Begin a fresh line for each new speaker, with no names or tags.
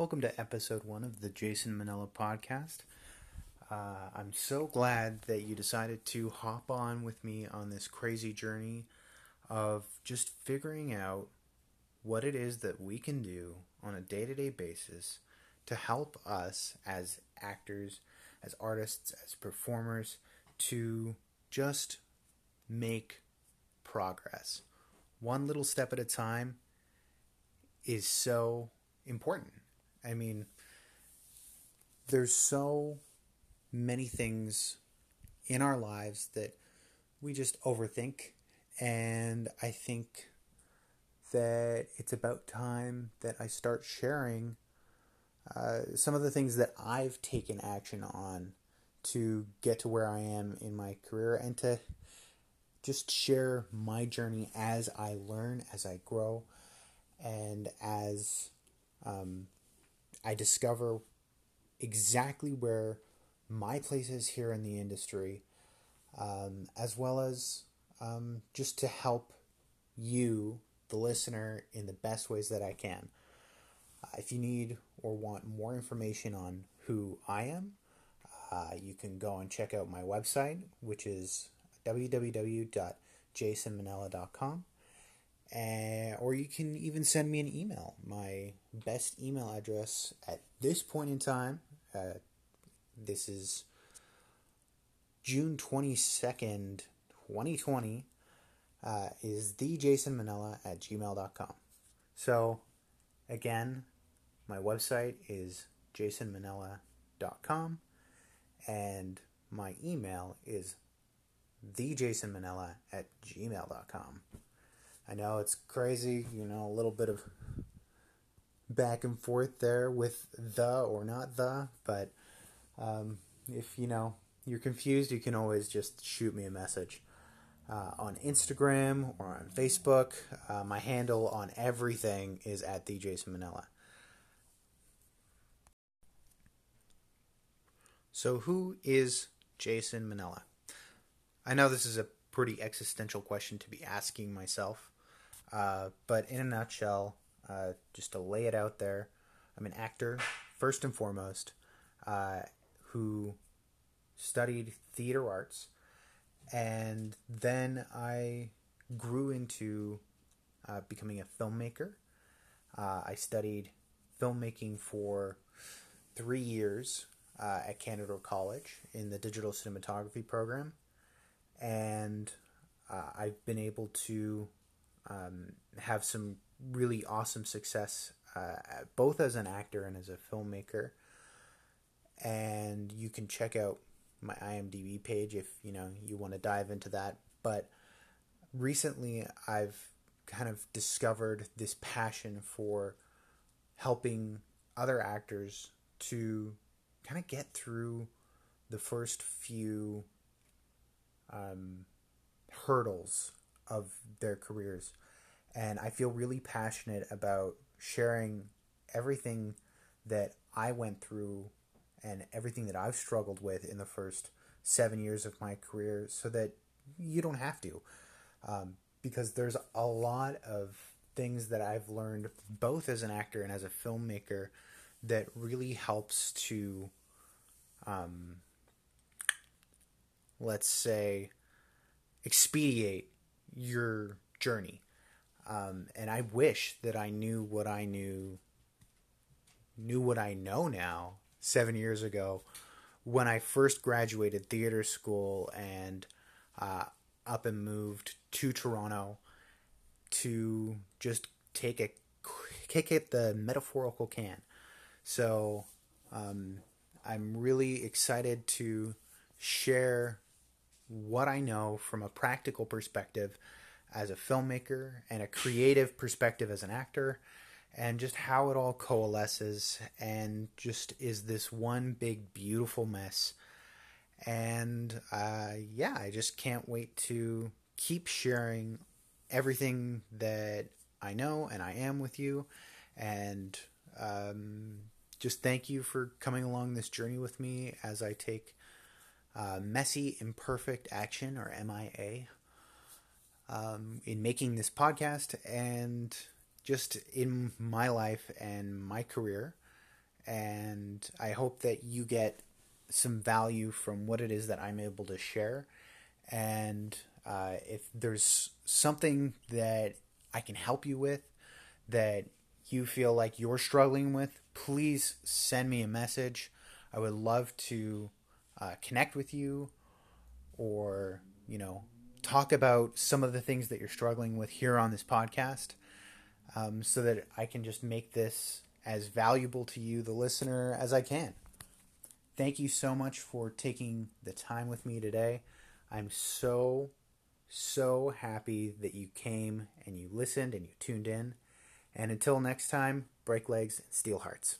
Welcome to episode one of the Jason Manella podcast. Uh, I'm so glad that you decided to hop on with me on this crazy journey of just figuring out what it is that we can do on a day to day basis to help us as actors, as artists, as performers to just make progress. One little step at a time is so important. I mean, there's so many things in our lives that we just overthink. And I think that it's about time that I start sharing uh, some of the things that I've taken action on to get to where I am in my career and to just share my journey as I learn, as I grow, and as um, I discover exactly where my place is here in the industry, um, as well as um, just to help you, the listener, in the best ways that I can. Uh, if you need or want more information on who I am, uh, you can go and check out my website, which is www.jasonmanella.com. Uh, or you can even send me an email. My best email address at this point in time, uh, this is June 22nd, 2020, uh, is thejasonmanella at gmail.com. So, again, my website is jasonmanella.com and my email is thejasonmanella at gmail.com. I know it's crazy, you know, a little bit of back and forth there with the or not the, but um, if you know you're confused, you can always just shoot me a message uh, on Instagram or on Facebook. Uh, my handle on everything is at the Jason Manella. So, who is Jason Manella? I know this is a pretty existential question to be asking myself. Uh, but in a nutshell, uh, just to lay it out there, I'm an actor, first and foremost, uh, who studied theater arts. And then I grew into uh, becoming a filmmaker. Uh, I studied filmmaking for three years uh, at Canada College in the digital cinematography program. And I've been able to um, have some really awesome success uh, both as an actor and as a filmmaker. And you can check out my IMDb page if you know you want to dive into that. But recently, I've kind of discovered this passion for helping other actors to kind of get through the first few um, hurdles of their careers. And I feel really passionate about sharing everything that I went through and everything that I've struggled with in the first seven years of my career so that you don't have to. Um, because there's a lot of things that I've learned both as an actor and as a filmmaker that really helps to, um, let's say, expedite your journey. Um, and I wish that I knew what I knew, knew what I know now seven years ago when I first graduated theater school and uh, up and moved to Toronto to just take a kick at the metaphorical can. So um, I'm really excited to share what I know from a practical perspective as a filmmaker and a creative perspective as an actor and just how it all coalesces and just is this one big beautiful mess. And uh, yeah i just can't wait to keep sharing everything that i know and i am with you. And um, just thank you for coming along this journey with me as i take uh, messy imperfect action or mia um, in making this podcast and just in my life and my career and I hope that you get some value from what it is that I'm able to share. And uh, if there's something that I can help you with that you feel like you're struggling with, please send me a message. I would love to uh, connect with you or, you know, talk about some of the things that you're struggling with here on this podcast um, so that I can just make this as valuable to you, the listener, as I can. Thank you so much for taking the time with me today. I'm so, so happy that you came and you listened and you tuned in. And until next time, break legs and steal hearts.